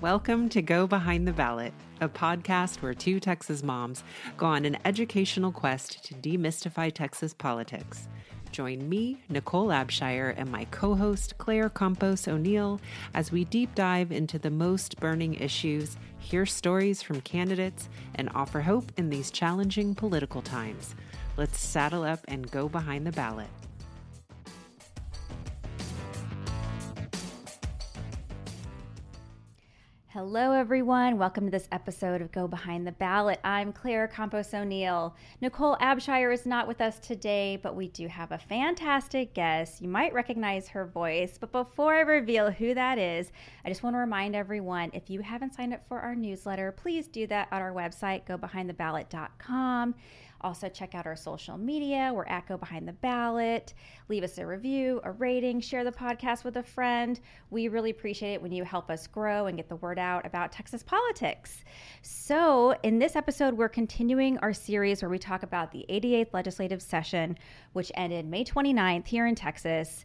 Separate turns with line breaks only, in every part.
Welcome to Go Behind the Ballot, a podcast where two Texas moms go on an educational quest to demystify Texas politics. Join me, Nicole Abshire, and my co host, Claire Campos O'Neill, as we deep dive into the most burning issues, hear stories from candidates, and offer hope in these challenging political times. Let's saddle up and go behind the ballot.
Hello, everyone. Welcome to this episode of Go Behind the Ballot. I'm Claire Campos O'Neill. Nicole Abshire is not with us today, but we do have a fantastic guest. You might recognize her voice, but before I reveal who that is, I just want to remind everyone if you haven't signed up for our newsletter, please do that on our website, gobehindtheballot.com. Also, check out our social media. We're at Go Behind the Ballot. Leave us a review, a rating, share the podcast with a friend. We really appreciate it when you help us grow and get the word out about Texas politics. So, in this episode, we're continuing our series where we talk about the 88th legislative session, which ended May 29th here in Texas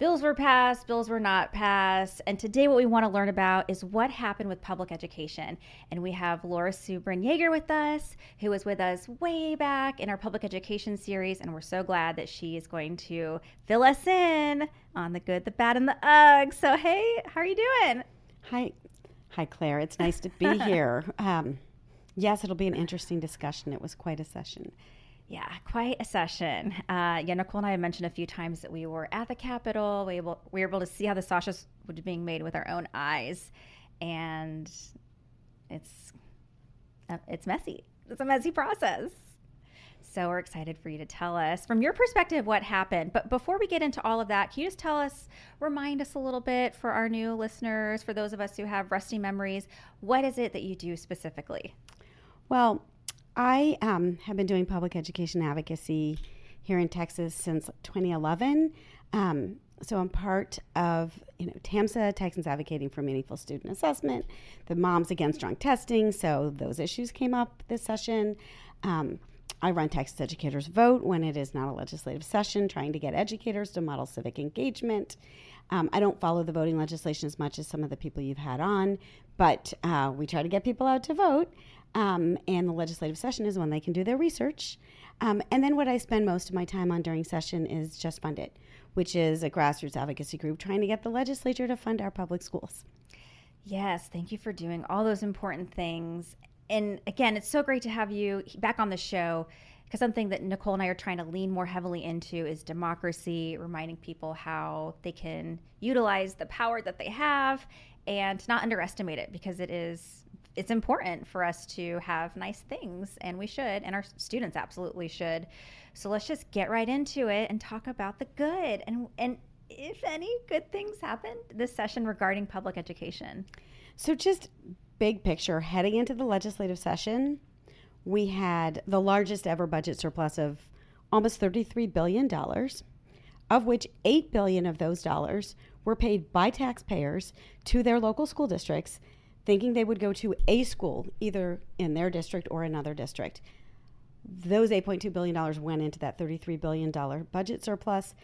bills were passed, bills were not passed. And today, what we want to learn about is what happened with public education. And we have Laura Subrin Yeager with us, who was with us way back in our public education series. And we're so glad that she is going to fill us in on the good, the bad, and the ugh. So, hey, how are you doing?
Hi. Hi, Claire. It's nice to be here. Um, yes, it'll be an interesting discussion. It was quite a session.
Yeah, quite a session. Uh, yeah, Nicole and I have mentioned a few times that we were at the Capitol. We, able, we were able to see how the sausages were being made with our own eyes, and it's uh, it's messy. It's a messy process. So we're excited for you to tell us from your perspective what happened. But before we get into all of that, can you just tell us, remind us a little bit for our new listeners, for those of us who have rusty memories, what is it that you do specifically?
Well, I um, have been doing public education advocacy here in Texas since 2011. Um, so I'm part of you know TAMSA, Texans Advocating for Meaningful Student Assessment, the Moms Against Drunk Testing. So those issues came up this session. Um, I run Texas Educators Vote when it is not a legislative session, trying to get educators to model civic engagement. Um, I don't follow the voting legislation as much as some of the people you've had on, but uh, we try to get people out to vote. Um, and the legislative session is when they can do their research. Um, and then what I spend most of my time on during session is Just Fund It, which is a grassroots advocacy group trying to get the legislature to fund our public schools.
Yes, thank you for doing all those important things. And again, it's so great to have you back on the show because something that Nicole and I are trying to lean more heavily into is democracy, reminding people how they can utilize the power that they have and not underestimate it because it is it's important for us to have nice things and we should and our students absolutely should. So let's just get right into it and talk about the good and and if any good things happened this session regarding public education.
So just big picture heading into the legislative session we had the largest ever budget surplus of almost 33 billion dollars of which 8 billion of those dollars were paid by taxpayers to their local school districts thinking they would go to a school, either in their district or another district. Those $8.2 billion went into that $33 billion budget surplus.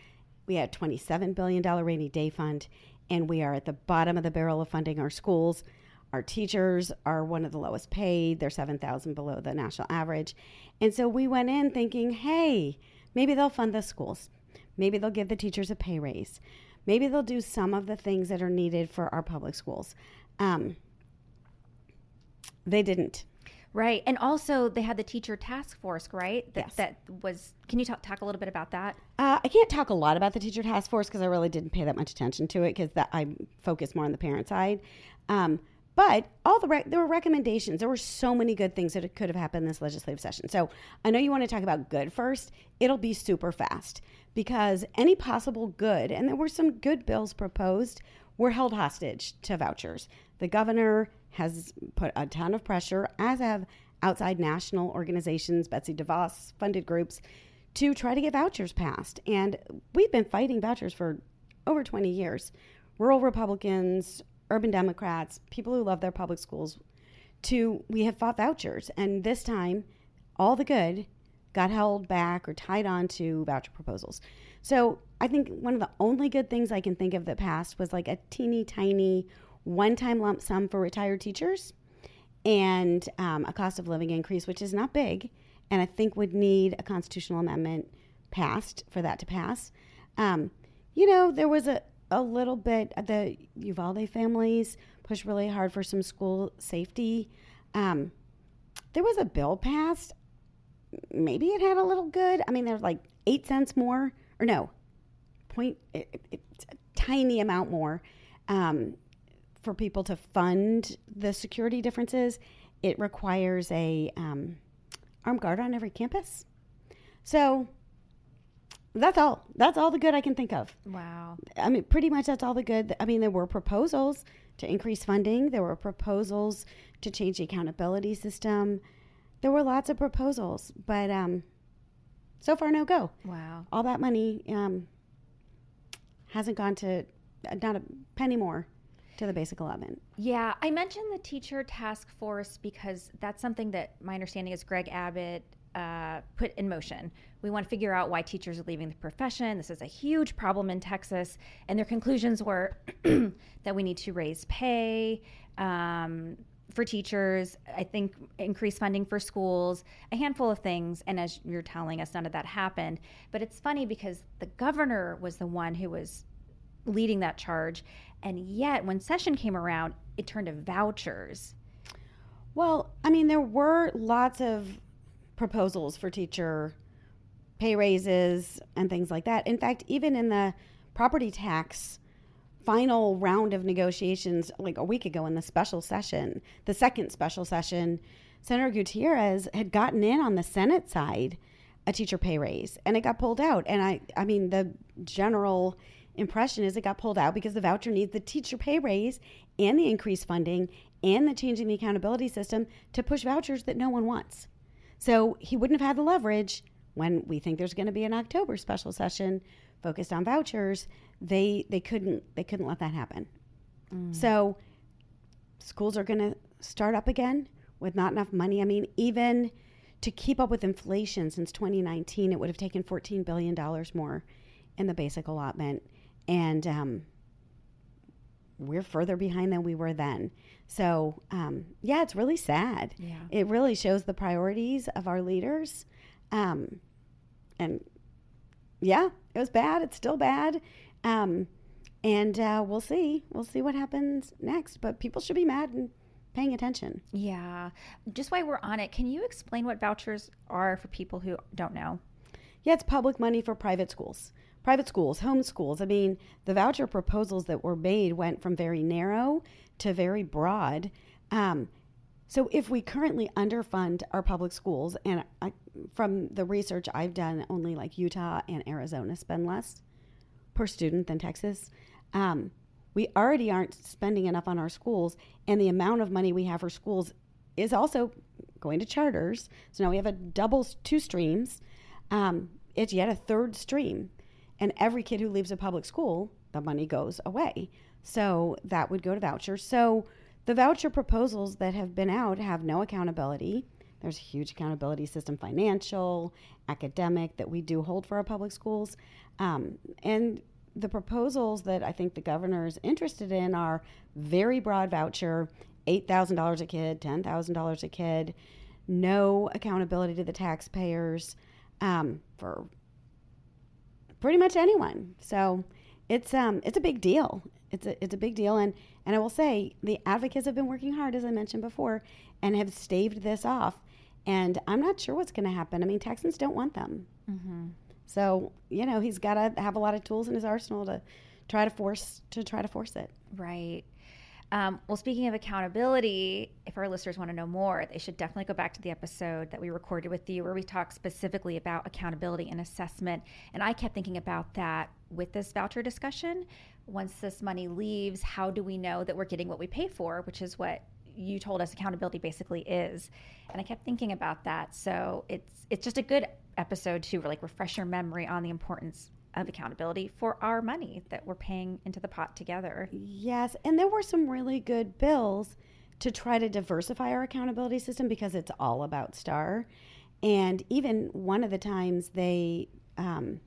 We had $27 billion rainy day fund, and we are at the bottom of the barrel of funding our schools. Our teachers are one of the lowest paid. They're 7,000 below the national average. And so we went in thinking, hey, maybe they'll fund the schools. Maybe they'll give the teachers a pay raise. Maybe they'll do some of the things that are needed for our public schools. Um, they didn't.
Right. And also, they had the teacher task force, right? That,
yes.
that was, can you talk, talk a little bit about that?
Uh, I can't talk a lot about the teacher task force because I really didn't pay that much attention to it because I focus more on the parent side. Um, but all the there were recommendations. There were so many good things that could have happened this legislative session. So I know you want to talk about good first. It'll be super fast because any possible good, and there were some good bills proposed, were held hostage to vouchers. The governor has put a ton of pressure, as have outside national organizations, Betsy DeVos funded groups, to try to get vouchers passed. And we've been fighting vouchers for over 20 years. Rural Republicans, urban Democrats, people who love their public schools, to we have fought vouchers. And this time, all the good got held back or tied on to voucher proposals. So I think one of the only good things I can think of that passed was like a teeny tiny one time lump sum for retired teachers and um, a cost of living increase, which is not big, and I think would need a constitutional amendment passed for that to pass. Um, you know, there was a, a little bit, the Uvalde families pushed really hard for some school safety. Um, there was a bill passed. Maybe it had a little good. I mean, there's like eight cents more, or no, point, it, it, it's a tiny amount more um, for people to fund the security differences, it requires a um, armed guard on every campus. So that's all. That's all the good I can think of.
Wow.
I mean, pretty much that's all the good. I mean, there were proposals to increase funding. There were proposals to change the accountability system. There were lots of proposals, but um, so far no go.
Wow.
All that money um, hasn't gone to not a penny more to the basic allotment.
Yeah, I mentioned the teacher task force because that's something that my understanding is Greg Abbott uh, put in motion. We want to figure out why teachers are leaving the profession. This is a huge problem in Texas. And their conclusions were that we need to raise pay um, for teachers, I think increased funding for schools, a handful of things. And as you're telling us, none of that happened. But it's funny because the governor was the one who was leading that charge. And yet, when session came around, it turned to vouchers.
Well, I mean, there were lots of proposals for teacher pay raises and things like that. In fact, even in the property tax final round of negotiations, like a week ago in the special session, the second special session, Senator Gutierrez had gotten in on the Senate side a teacher pay raise and it got pulled out. And I, I mean, the general impression is it got pulled out because the voucher needs the teacher pay raise and the increased funding and the changing the accountability system to push vouchers that no one wants. So he wouldn't have had the leverage when we think there's going to be an October special session focused on vouchers. They they couldn't they couldn't let that happen. Mm. So schools are going to start up again with not enough money. I mean, even to keep up with inflation since 2019, it would have taken 14 billion dollars more in the basic allotment and um, we're further behind than we were then. So, um, yeah, it's really sad.
Yeah.
It really shows the priorities of our leaders. Um, and yeah, it was bad. It's still bad. Um, and uh, we'll see. We'll see what happens next. But people should be mad and paying attention.
Yeah. Just while we're on it, can you explain what vouchers are for people who don't know?
Yeah, it's public money for private schools private schools, home schools. I mean, the voucher proposals that were made went from very narrow to very broad. Um, so if we currently underfund our public schools, and I, from the research I've done, only like Utah and Arizona spend less per student than Texas. Um, we already aren't spending enough on our schools, and the amount of money we have for schools is also going to charters. So now we have a double two streams. Um, it's yet a third stream and every kid who leaves a public school, the money goes away. So that would go to vouchers. So the voucher proposals that have been out have no accountability. There's a huge accountability system, financial, academic, that we do hold for our public schools. Um, and the proposals that I think the governor is interested in are very broad voucher, $8,000 a kid, $10,000 a kid, no accountability to the taxpayers um, for pretty much anyone. So it's um it's a big deal. It's a it's a big deal, and and I will say the advocates have been working hard, as I mentioned before, and have staved this off. And I'm not sure what's going to happen. I mean, Texans don't want them. Mm-hmm. So you know he's got to have a lot of tools in his arsenal to try to force to try to force it.
Right. Um, well, speaking of accountability, if our listeners want to know more, they should definitely go back to the episode that we recorded with you where we talked specifically about accountability and assessment. And I kept thinking about that with this voucher discussion. Once this money leaves, how do we know that we're getting what we pay for, which is what you told us accountability basically is. And I kept thinking about that. So it's it's just a good episode to like refresh your memory on the importance of accountability for our money that we're paying into the pot together.
Yes, and there were some really good bills to try to diversify our accountability system because it's all about STAAR. And even one of the times they um,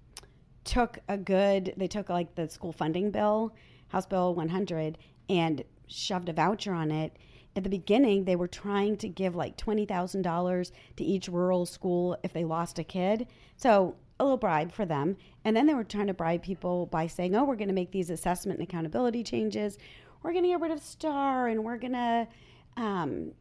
took a good, they took like the school funding bill, House Bill 100, and shoved a voucher on it. At the beginning, they were trying to give like $20,000 to each rural school if they lost a kid. So a little bribe for them. And then they were trying to bribe people by saying, oh, we're going to make these assessment and accountability changes. We're going to get rid of STAAR and we're going to um,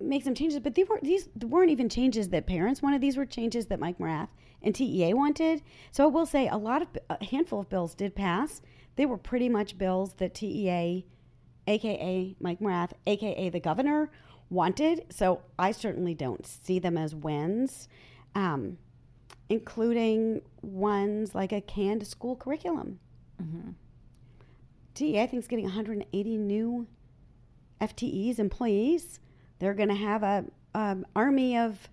make some changes. But these, were, these weren't even changes that parents wanted. These were changes that Mike Morath and TEA wanted. So I will say a lot of, a handful of bills did pass. They were pretty much bills that TEA, AKA Mike Morath, AKA the governor, wanted. So I certainly don't see them as wins. Um, including ones like a canned school curriculum. Mm-hmm. TEA, I think, is getting 180 new FTEs, employees. They're going to have a um, army of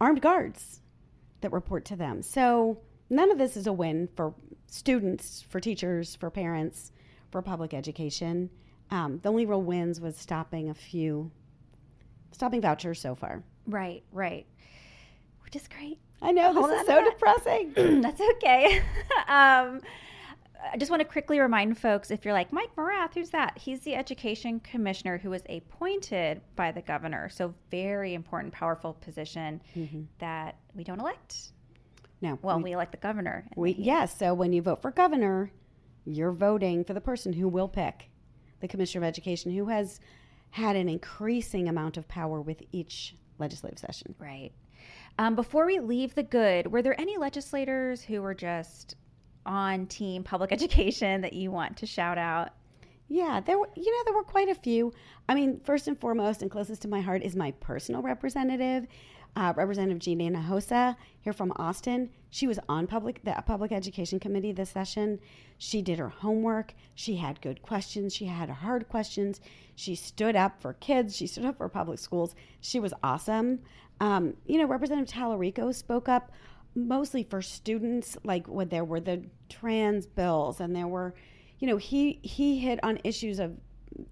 armed guards that report to them. So none of this is a win for students, for teachers, for parents, for public education. Um, the only real wins was stopping a few, stopping vouchers so far.
Right, right. Which is great.
I know this is so that. depressing.
That's okay. um, I just want to quickly remind folks if you're like Mike Morath, who's that? He's the education commissioner who was appointed by the governor. So very important, powerful position mm-hmm. that we don't elect.
No.
Well, we, we elect the governor.
We yes. So when you vote for governor, you're voting for the person who will pick the commissioner of education, who has had an increasing amount of power with each legislative session.
Right. Um, before we leave the good, were there any legislators who were just on team public education that you want to shout out?
Yeah, there were, you know, there were quite a few. I mean, first and foremost and closest to my heart is my personal representative, uh, Representative Gina Hinojosa here from Austin. She was on public the public education committee this session. She did her homework. She had good questions. She had hard questions. She stood up for kids. She stood up for public schools. She was awesome. Um, you know, Representative Talarico spoke up mostly for students, like when there were the trans bills, and there were, you know, he he hit on issues of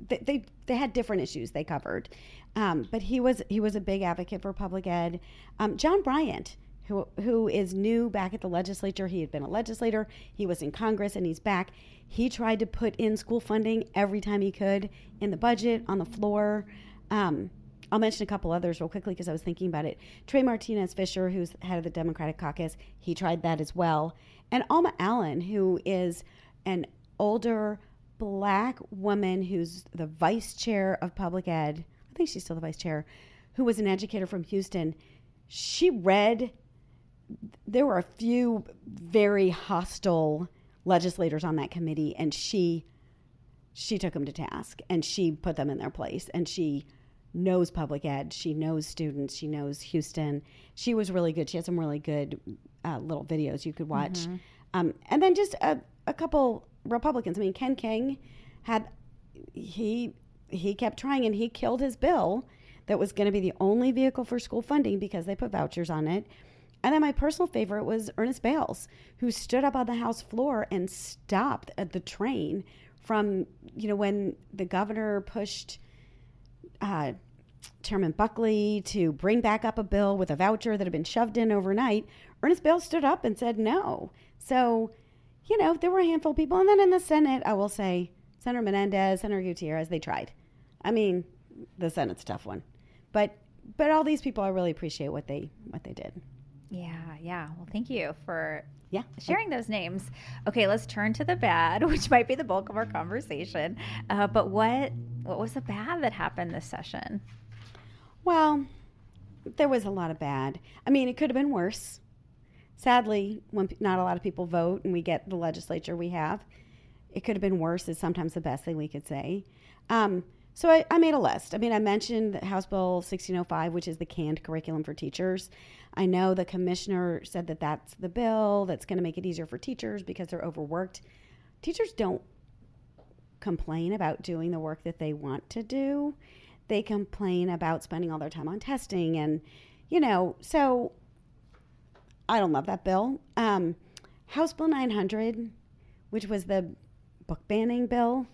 they they, they had different issues they covered, um, but he was he was a big advocate for public ed. Um, John Bryant. Who, who is new back at the legislature? He had been a legislator. He was in Congress and he's back. He tried to put in school funding every time he could in the budget, on the floor. Um, I'll mention a couple others real quickly because I was thinking about it. Trey Martinez Fischer, who's head of the Democratic caucus, he tried that as well. And Alma Allen, who is an older black woman who's the vice chair of public ed. I think she's still the vice chair, who was an educator from Houston. She read, there were a few very hostile legislators on that committee, and she she took them to task and she put them in their place and she knows public ed. She knows students. She knows Houston. She was really good. She had some really good uh, little videos you could watch. Mm-hmm. Um, and then just a, a couple Republicans. I mean, Ken King had he he kept trying and he killed his bill that was going to be the only vehicle for school funding because they put vouchers on it. And then my personal favorite was Ernest Bailes, who stood up on the House floor and stopped at the train from you know when the governor pushed uh, Chairman Buckley to bring back up a bill with a voucher that had been shoved in overnight, Ernest Bailes stood up and said no. So, you know, there were a handful of people. And then in the Senate, I will say, Senator Menendez, Senator Gutierrez, they tried. I mean, the Senate's a tough one. But but all these people, I really appreciate what they what they did.
Yeah, yeah. Well, thank you for
yeah
sharing those names. Okay, let's turn to the bad, which might be the bulk of our conversation. Uh, but what what was the bad that happened this session?
Well, there was a lot of bad. I mean, it could have been worse. Sadly, when not a lot of people vote and we get the legislature we have, it could have been worse. Is sometimes the best thing we could say. Um, so I, I, made a list. I mean, I mentioned House Bill 1605, which is the canned curriculum for teachers. I know the commissioner said that that's the bill that's going to make it easier for teachers because they're overworked. Teachers don't complain about doing the work that they want to do. They complain about spending all their time on testing and, you know, so I don't love that bill. Um, House Bill 900, which was the book banning bill,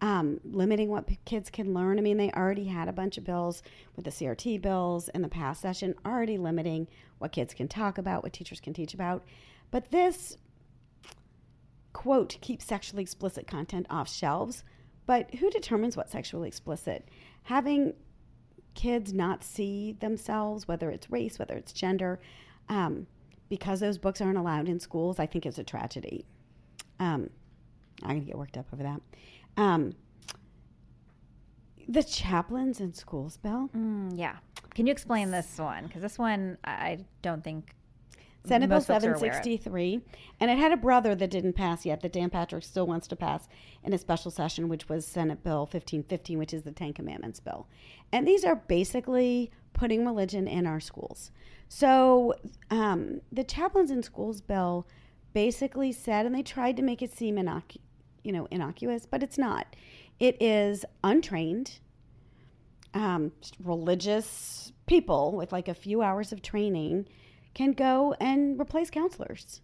um, limiting what p- kids can learn. I mean, they already had a bunch of bills with the CRT bills in the past session, already limiting what kids can talk about, what teachers can teach about. But this quote, keeps sexually explicit content off shelves. But who determines what's sexually explicit? Having kids not see themselves, whether it's race, whether it's gender, um, because those books aren't allowed in schools, I think it's a tragedy. Um, I'm going to get worked up over that. Um, the chaplains in schools, Bill.
Mm, yeah. Can you explain this one? Because this one, I don't think
Senate Bill
most folks are aware of.
763, and it had a brother that didn't pass yet that Dan Patrick still wants to pass in a special session, which was Senate Bill 1515, which is the Ten Commandments bill. And these are basically putting religion in our schools. So um, the chaplains in schools bill basically said, and they tried to make it seem innocu- you know innocuous, but it's not. It is untrained, um, religious people with like a few hours of training can go and replace counselors.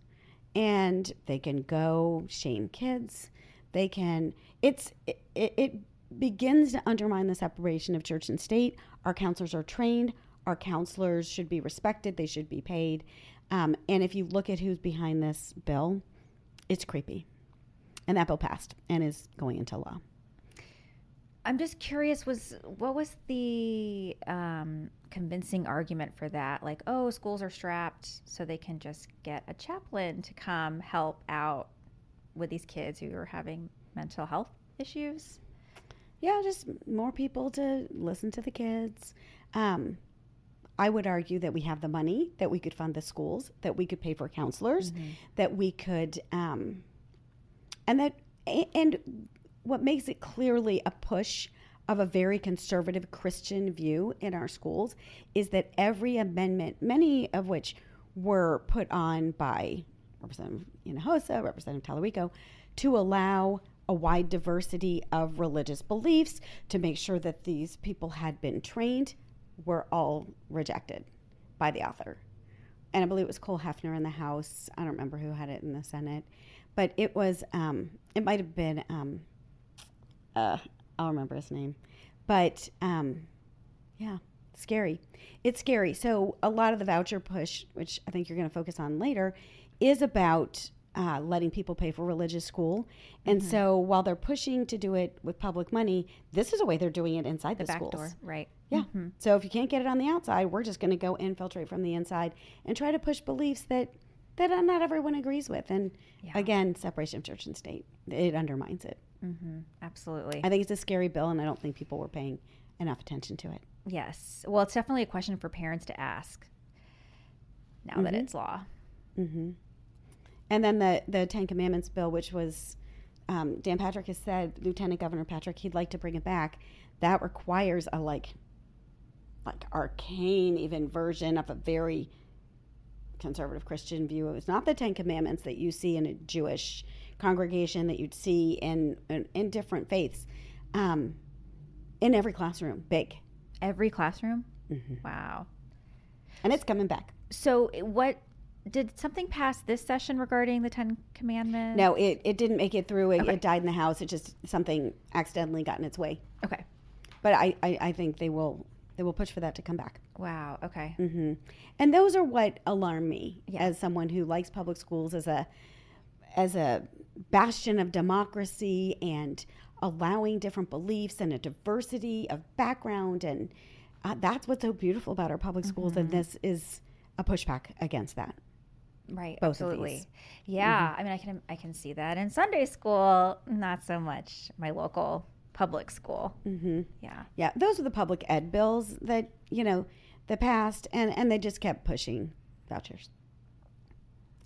And they can go shame kids. They can it's it, it begins to undermine the separation of church and state. Our counselors are trained. Our counselors should be respected. They should be paid. Um, and if you look at who's behind this bill it's creepy and that bill passed and is going into law
I'm just curious. Was what was the um, convincing argument for that? Like, oh, schools are strapped, so they can just get a chaplain to come help out with these kids who are having mental health issues.
yeah just more people to listen to the kids um, i would argue that we have the money that we could fund the schools that we could pay for counselors that we could um, and that and what makes it clearly a push of a very conservative christian view in our schools is that every amendment many of which were put on by representative Hinojosa, representative Talarico, to allow a wide diversity of religious beliefs to make sure that these people had been trained were all rejected by the author and I believe it was Cole Hefner in the House. I don't remember who had it in the Senate, but it was. Um, it might have been. Um, uh, I'll remember his name, but um, yeah, scary. It's scary. So a lot of the voucher push, which I think you're going to focus on later, is about. Uh, letting people pay for religious school. And so while they're pushing to do it with public money, this is a way they're doing it inside the,
The back
schools.
door, right?
Yeah. So if you can't get it on the outside, we're just going to go infiltrate from the inside and try to push beliefs that that not everyone agrees with. And
Yeah.
again, separation of church and state, it undermines it.
Mm-hmm. Absolutely.
I think it's a scary bill, and I don't think people were paying enough attention to it.
yes. Well, it's definitely a question for parents to ask. Now that
Mhm.
it's law.
hmm And then the the Ten Commandments bill, which was um, Dan Patrick has said, Lieutenant Governor Patrick, he'd like to bring it back. That requires a like like arcane even version of a very conservative Christian view. It's not the Ten Commandments that you see in a Jewish congregation that you'd see in in, in different faiths. Um, in every classroom, big,
Every classroom.
Mhm.
Wow.
and it's coming back.
So, what did something pass this session regarding the Ten Commandments?
No, it, it didn't make it through. It,
Okay.
it died in the house. It just something accidentally got in its way.
Okay.
But I, I, I think they will they will push for that to come back.
Wow. Okay.
hmm And those are what alarm me
Yeah.
as someone who likes public schools as a as a bastion of democracy and allowing different beliefs and a diversity of background and uh, that's what's so beautiful about our public schools and this is a pushback against that.
Right.
Both of
absolutely.
these. Mm-hmm.
Yeah. I mean, I can I can see that in Sunday school. Not so much my local public school.
hmm
Yeah.
Yeah, those are the public ed bills that you know the passed, and and they just kept pushing vouchers.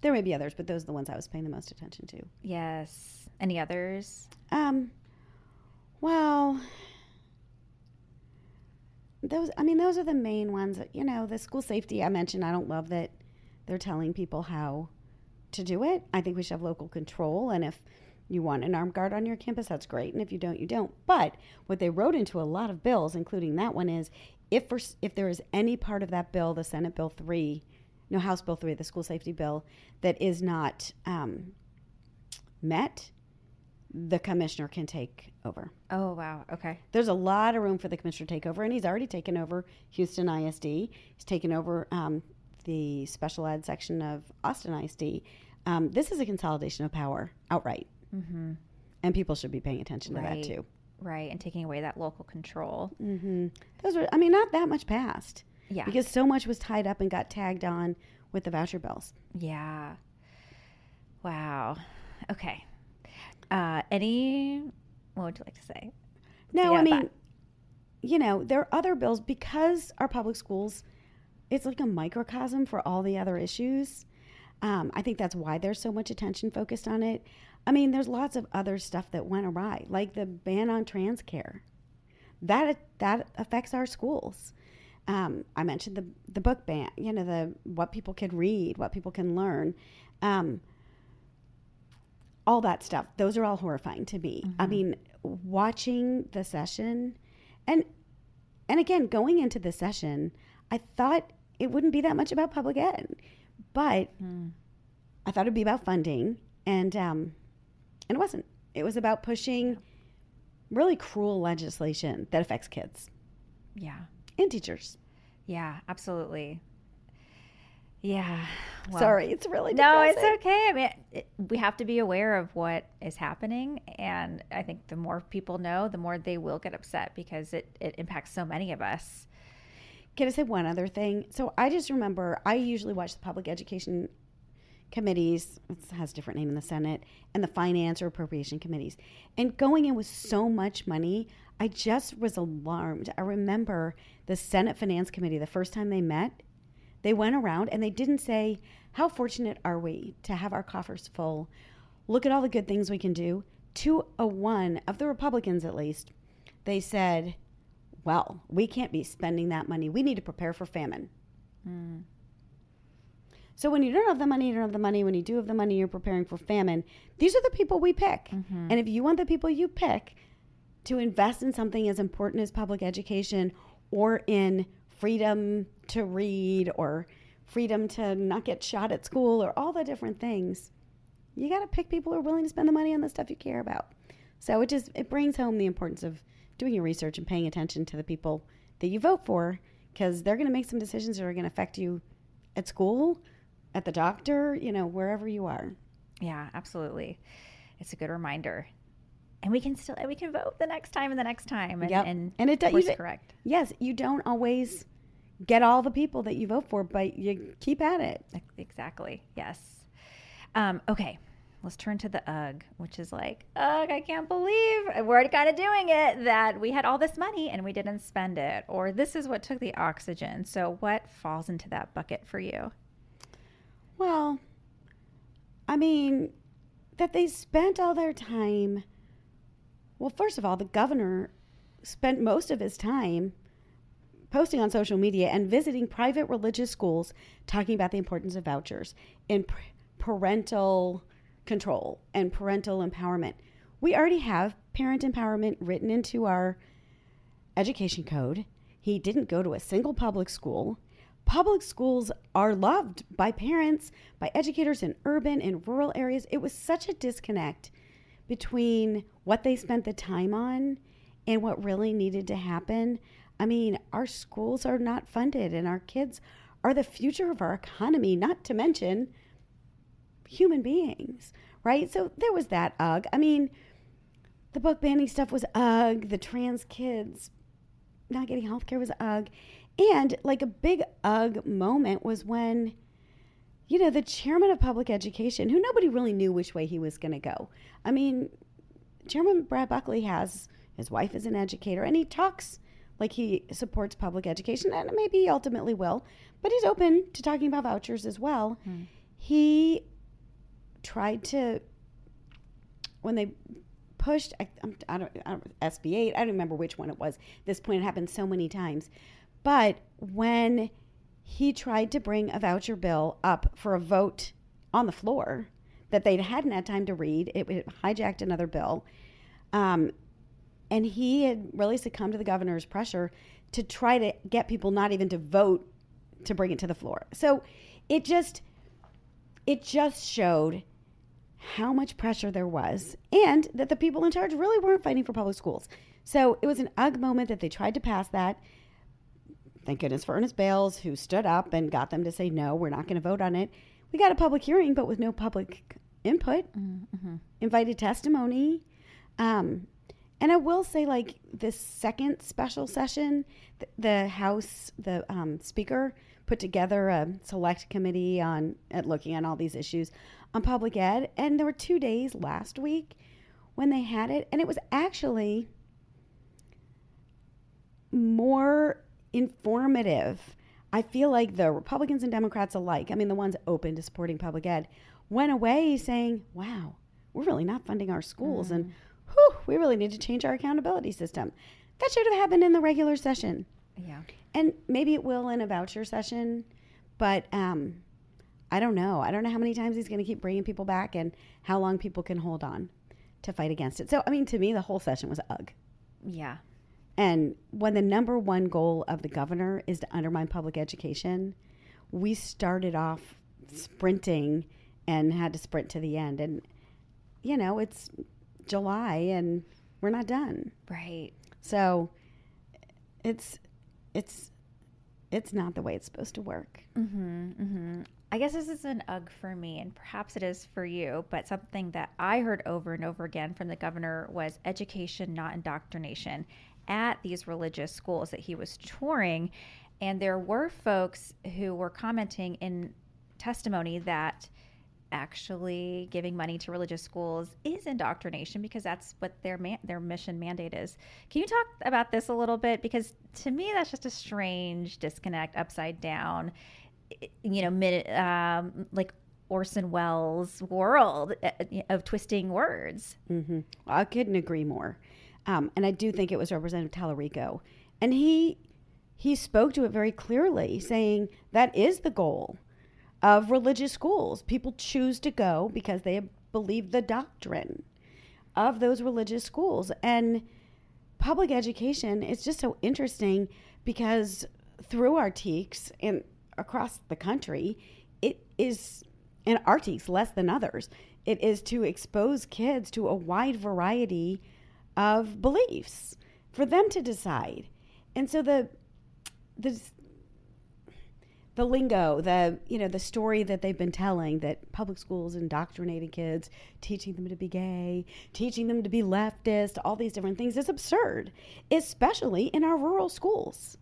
There may be others, but those are the ones I was paying the most attention to.
Yes. Any others?
Um, well, those I mean those are the main ones. that, You know, the school safety I mentioned. I don't love that they're telling people how to do it. I think we should have local control, and if you want an armed guard on your campus, that's great, and if you don't, you don't. But what they wrote into a lot of bills, including that one, is if for, if there is any part of that bill, the Senate Bill three, no House Bill three, the school safety bill, that is not um, met, the commissioner can take over.
Oh wow. Okay.
There's a lot of room for the commissioner to take over, and he's already taken over Houston ISD. He's taken over um, the special ed section of Austin ISD. Um, this is a consolidation of power outright. Mm-hmm. And people should be paying attention to that too.
Right. And taking away that local control.
Mm-hmm. Those were, I mean, not that much passed
Yeah.
because so much was tied up and got tagged on with the voucher bills.
Yeah. Wow. Okay. Uh, any, what would you like to say?
No, I mean,
but-
you know, there are other bills because our public schools, it's like a microcosm for all the other issues. Um, I think that's why there's so much attention focused on it. I mean, there's lots of other stuff that went awry, like the ban on trans care. That that affects our schools. Um, I mentioned the the book ban, you know, the what people can read, what people can learn. Um, all that stuff. Those are all horrifying to me. I mean, watching the session and and again, going into the session, I thought it wouldn't be that much about public ed. But I thought it'd be about funding and um and it wasn't. It was about pushing really cruel legislation that affects kids
Yeah.
and teachers.
Yeah, absolutely. Yeah. well-
Sorry, it's really
No, it's okay. I mean, it, we have to be aware of what is happening. And I think the more people know, the more they will get upset because it, it impacts so many of us.
Can I say one other thing? So I just remember I usually watch the public education committees, it has a different name in the Senate, and the finance or appropriation committees. And going in with so much money, I just was alarmed. I remember the Senate Finance Committee, the first time they met, they went around and they didn't say, How fortunate are we to have our coffers full? Look at all the good things we can do. To a one of the Republicans, at least, they said, Well, we can't be spending that money. We need to prepare for famine. Hmm. So when you don't have the money, you don't have the money. When you do have the money, you're preparing for famine. These are the people we pick. Mm-hmm. And if you want the people you pick to invest in something as important as public education or in freedom to read or freedom to not get shot at school or all the different things, you got to pick people who are willing to spend the money on the stuff you care about. So it just it brings home the importance of doing your research and paying attention to the people that you vote for because they're going to make some decisions that are going to affect you at school, at the doctor, you know, wherever you are.
Yeah, absolutely. It's a good reminder. And we can still we can vote the next time and the next time and
Yep.
and,
And it does-
correct.
Yes, you don't always get all the people that you vote for, but you keep at it.
Exactly. Yes. Um, okay. Let's turn to the UGG, which is like, UGG, I can't believe we're kind of doing it that we had all this money and we didn't spend it. Or this is what took the oxygen. So, what falls into that bucket for you?
Well, I mean, that they spent all their time. Well, first of all, the governor spent most of his time posting on social media and visiting private religious schools talking about the importance of vouchers and p- parental control and parental empowerment. We already have parent empowerment written into our education code. He didn't go to a single public school. Public schools are loved by parents, by educators in urban and rural areas. It was such a disconnect between what they spent the time on and what really needed to happen. I mean, our schools are not funded, and our kids are the future of our economy, not to mention human beings, right? So there was that ugh. I mean, the book banning stuff was ugh. The trans kids not getting health care was ugh. And like a big ugh moment was when, you know, the chairman of public education, who nobody really knew which way he was going to go. I mean, Chairman Brad Buckley has his wife is an educator, and he talks like he supports public education, and maybe he ultimately will, but he's open to talking about vouchers as well. Hmm. He tried to when they pushed I, I don't, I don't SB 8 I don't remember which one it was At this point it happened so many times but when he tried to bring a voucher bill up for a vote on the floor that they hadn't had time to read it, it hijacked another bill um, and he had really succumbed to the governor's pressure to try to get people not even to vote to bring it to the floor so it just it just showed how much pressure there was and that the people in charge really weren't fighting for public schools. So it was an ugh moment that they tried to pass that. Thank goodness for Ernest Bailes, who stood up and got them to say, no, we're not going to vote on it. we got a public hearing, but with no public input, mm-hmm. invited testimony. Um, and I will say, like this second special session, the, the House, the um, Speaker put together a select committee on at looking at all these issues on public ed, and there were two days last week when they had it, and it was actually more informative. I feel like the Republicans and Democrats alike, I mean, the ones open to supporting public ed, went away saying, wow, we're really not funding our schools. Mm. And whew, we really need to change our accountability system. That should have happened in the regular session.
Yeah.
And maybe it will in a voucher session, but um, I don't know. I don't know how many times he's going to keep bringing people back and how long people can hold on to fight against it. So, I mean, to me, the whole session was ugh.
Yeah.
And when the number one goal of the governor is to undermine public education, we started off sprinting and had to sprint to the end. And, you know, it's July and we're not done.
Right.
So it's, it's, it's not the way it's supposed to work.
Mm-hmm, mm-hmm. I guess this is an ugh for me, and perhaps it is for you, but something that I heard over and over again from the governor was education, not indoctrination at these religious schools that he was touring. And there were folks who were commenting in testimony that actually giving money to religious schools is indoctrination because that's what their their mission mandate is. Can you talk about this a little bit because to me that's just a strange disconnect upside down you know mid, um, like Orson Welles world uh, of twisting words.
Mm-hmm. I couldn't agree more. Um, and I do think it was Representative Talarico. And he he spoke to it very clearly, saying that is the goal of religious schools. People choose to go because they believe the doctrine of those religious schools. And public education is just so interesting because through our TEKS and across the country, it is, and our TEKS less than others, it is to expose kids to a wide variety of beliefs for them to decide. And so the the the lingo, the you know, the story that they've been telling that public schools indoctrinating kids, teaching them to be gay, teaching them to be leftist, all these different things is absurd, especially in our rural schools.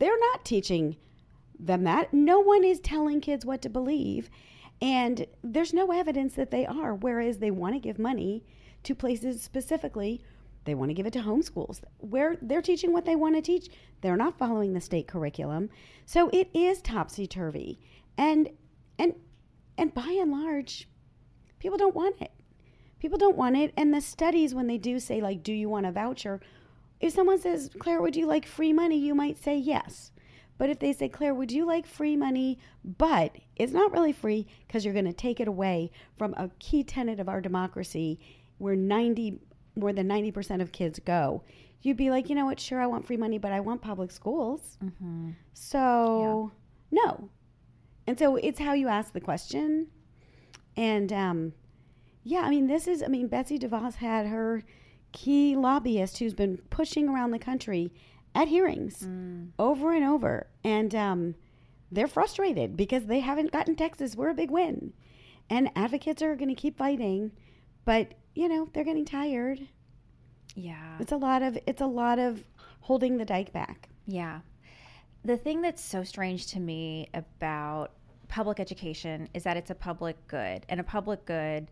They're not teaching them that. No one is telling kids what to believe. And there's no evidence that they are, whereas they want to give money to places specifically they want to give it to homeschools where they're teaching what they want to teach. They're not following the state curriculum. So it is topsy turvy. And and and by and large, people don't want it. People don't want it. And the studies, when they do say, like, do you want a voucher? If someone says, Claire, would you like free money? You might say yes. But if they say, Claire, would you like free money? But it's not really free because you're going to take it away from a key tenet of our democracy where 90 more than 90% of kids go, you'd be like, you know what, sure, I want free money, but I want public schools. Mm-hmm. So, yeah. no. And so it's how you ask the question. And um, yeah, I mean, this is, I mean, Betsy DeVos had her key lobbyist who's been pushing around the country at hearings mm. over and over. And um, they're frustrated because they haven't gotten Texas. We're a big win. And advocates are going to keep fighting. But you know, they're getting tired.
Yeah.
It's a lot of it's a lot of holding the dike back.
Yeah. The thing that's so strange to me about public education is that it's a public good. And a public good,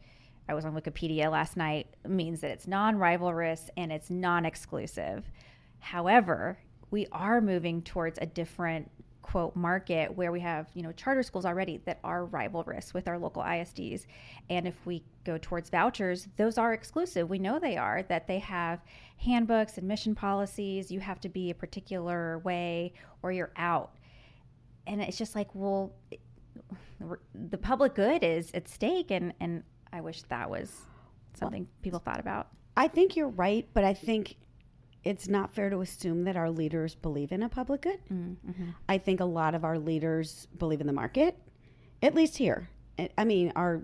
I was on Wikipedia last night, means that it's non-rivalrous and it's non-exclusive. However, we are moving towards a different quote market where we have you know charter schools already that are rivalrous with our local ISDs and if we go towards vouchers those are exclusive. We know they are that they have handbooks admission policies you have to be a particular way or you're out. And it's just like well the public good is at stake and and I wish that was something well, people thought about.
I think you're right but I think it's not fair to assume that our leaders believe in a public good. Mm-hmm. I think a lot of our leaders believe in the market, at least here. I mean, our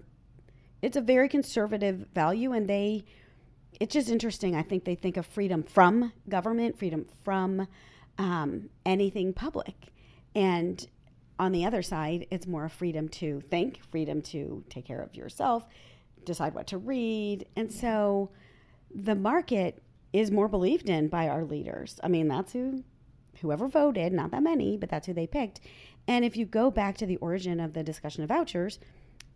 it's a very conservative value, and they it's just interesting. I think they think of freedom from government, freedom from um, anything public, and on the other side, it's more a freedom to think, freedom to take care of yourself, decide what to read. And so the market is more believed in by our leaders. I mean, that's who whoever voted, not that many, but that's who they picked. And if you go back to the origin of the discussion of vouchers,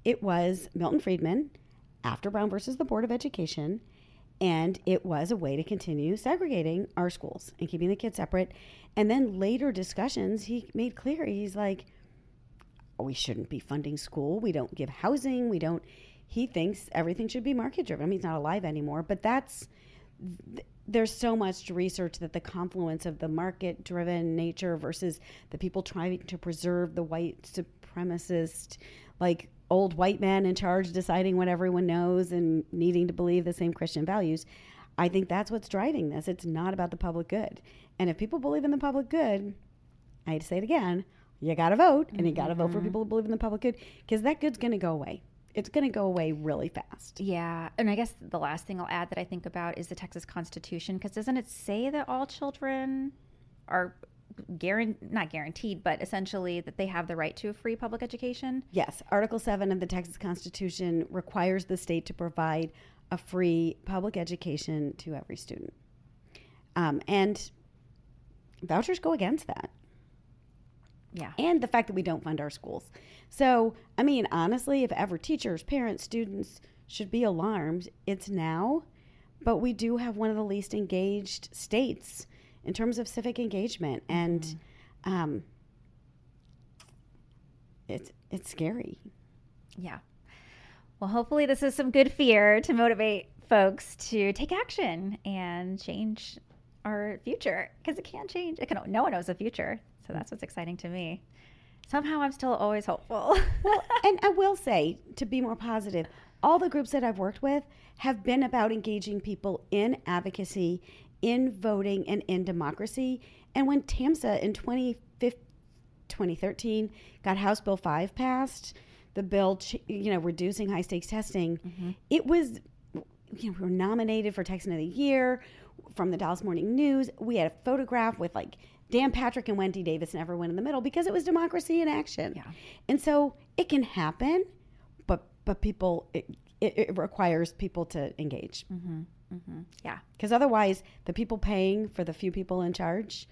it was Milton Friedman after Brown versus the Board of Education. And it was a way to continue segregating our schools and keeping the kids separate. And then later discussions, he made clear he's like, oh, we shouldn't be funding school. We don't give housing. We don't. He thinks everything should be market driven. I mean, he's not alive anymore, but that's there's so much research that the confluence of the market driven nature versus the people trying to preserve the white supremacist like old white man in charge deciding what everyone knows and needing to believe the same christian values i think that's what's driving this. It's not about the public good. And if people believe in the public good i hate to say it again you got to vote and you got to vote for mm-hmm. people who believe in the public good because that good's going to go away it's going to go away really fast.
Yeah. And I guess the last thing I'll add that I think about is the Texas Constitution, because doesn't it say that all children are guaranteed, not guaranteed, but essentially that they have the right to a free public education?
Yes. Article 7 of the Texas Constitution requires the state to provide a free public education to every student. Um, and vouchers go against that.
Yeah.
And the fact that we don't fund our schools. So, I mean, honestly, if ever teachers, parents, students should be alarmed, it's now. But we do have one of the least engaged states in terms of civic engagement. And mm-hmm. um, it's, it's scary.
Yeah. Well, hopefully, this is some good fear to motivate folks to take action and change our future because it can change. It can. No one knows the future. So that's what's exciting to me. Somehow I'm still always hopeful.
well, and I will say, to be more positive, all the groups that I've worked with have been about engaging people in advocacy, in voting, and in democracy. And when TAMSA in 2013 got House Bill 5 passed, the bill, you know, reducing high stakes testing, mm-hmm. it was, you know, we were nominated for Texan of the Year from the Dallas Morning News. We had a photograph with like Dan Patrick and Wendy Davis never went in the middle because it was democracy in action.
Yeah.
And so it can happen, but but people it, it, it requires people to engage.
Mm-hmm. Mm-hmm. Yeah.
Because otherwise, the people paying for the few people in charge,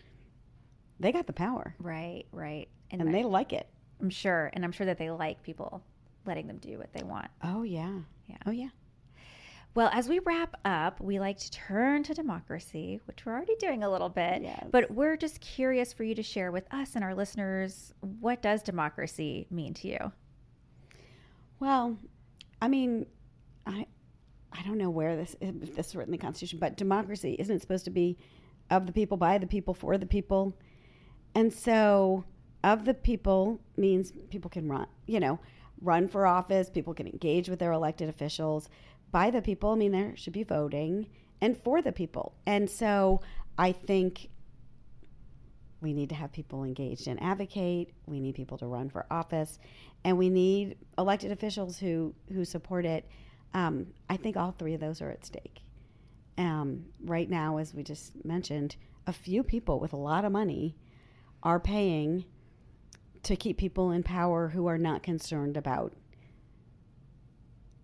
they got the power.
Right. Right.
And, and they like it.
I'm sure, and I'm sure that they like people letting them do what they want.
Oh yeah.
Yeah.
Oh yeah.
Well, as we wrap up, we like to turn to democracy, which we're already doing a little bit.
Yes.
But we're just curious for you to share with us and our listeners what does democracy mean to you?
Well, I mean, I I don't know where this if this is written in the Constitution, but democracy isn't supposed to be of the people, by the people, for the people, and so of the people means people can run, you know, run for office. People can engage with their elected officials by the people. I mean, there should be voting and for the people. And so I think we need to have people engaged and advocate. We need people to run for office, and we need elected officials who who support it. Um, I think all three of those are at stake. Um, right now, as we just mentioned, a few people with a lot of money are paying to keep people in power who are not concerned about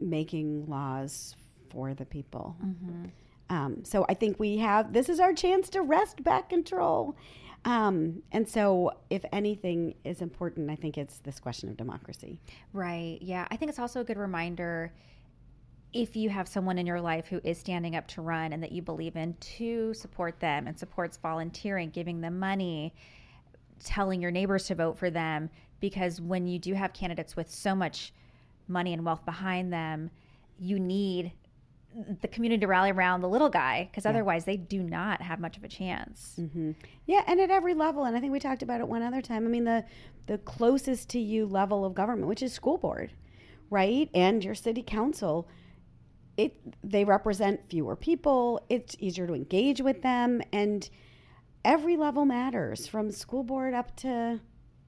making laws for the people. Mm-hmm. Um, so I think we have this is our chance to wrest back control. Um, and so, if anything is important, I think it's this question of democracy.
Right. Yeah. I think it's also a good reminder if you have someone in your life who is standing up to run and that you believe in to support them and supports volunteering, giving them money, telling your neighbors to vote for them. Because when you do have candidates with so much money and wealth behind them, you need the community to rally around the little guy because yeah. otherwise they do not have much of a chance.
Mm-hmm. Yeah, and at every level, and I think we talked about it one other time. I mean, the the closest to you level of government, which is school board, right, and your city council, it they represent fewer people. It's easier to engage with them, and every level matters from school board up to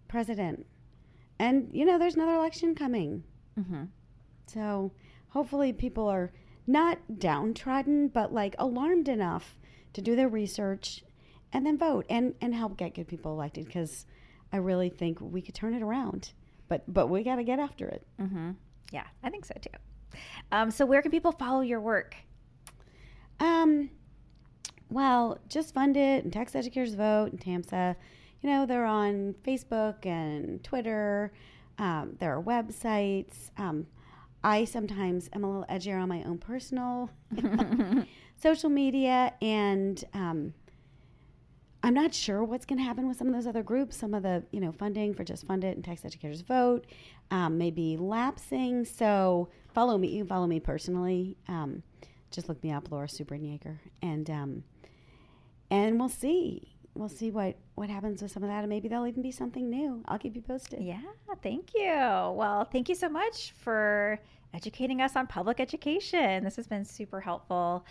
president. And you know, there's another election coming. Mm-hmm. So hopefully people are not downtrodden, but like alarmed enough to do their research and then vote and, and help get good people elected because I really think we could turn it around. But but we got to get after it.
Mm-hmm. Yeah, I think so too. Um, so where can people follow your work?
Um, well, just fund it and Texas Educators Vote and TAMSA. You know, they're on Facebook and Twitter. Um, there are websites. Um, I sometimes am a little edgier on my own personal social media, and um, I'm not sure what's going to happen with some of those other groups. Some of the you know funding for Just Fund It and Texas Educators Vote um, may be lapsing. So follow me. You can follow me personally. Um, just look me up, Laura Subrin Yeager, and um, and we'll see. We'll see what what happens with some of that, and maybe there'll even be something new. I'll keep you posted.
Yeah, thank you. Well, thank you so much for educating us on public education. This has been super helpful.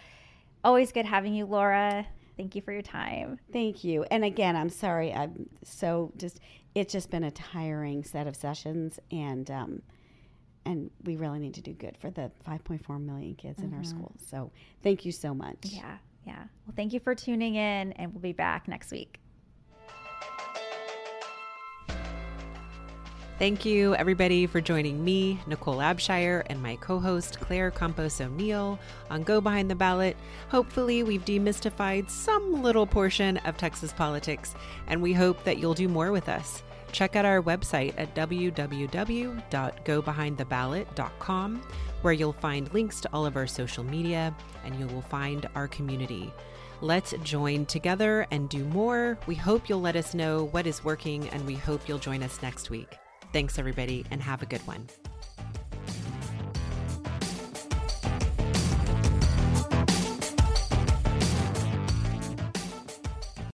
Always good having you, Laura. Thank you for your time.
Thank you. And again, I'm sorry. I'm so just. It's just been a tiring set of sessions, and um, and we really need to do good for the 5.4 million kids in our schools. So thank you so much.
Yeah, yeah. Well, thank you for tuning in, and we'll be back next week.
Thank you, everybody, for joining me, Nicole Abshire, and my co host, Claire Campos O'Neill, on Go Behind the Ballot. Hopefully, we've demystified some little portion of Texas politics, and we hope that you'll do more with us. Check out our website at www.gobehindtheballot.com, where you'll find links to all of our social media and you will find our community. Let's join together and do more. We hope you'll let us know what is working, and we hope you'll join us next week. Thanks, everybody, and have a good one.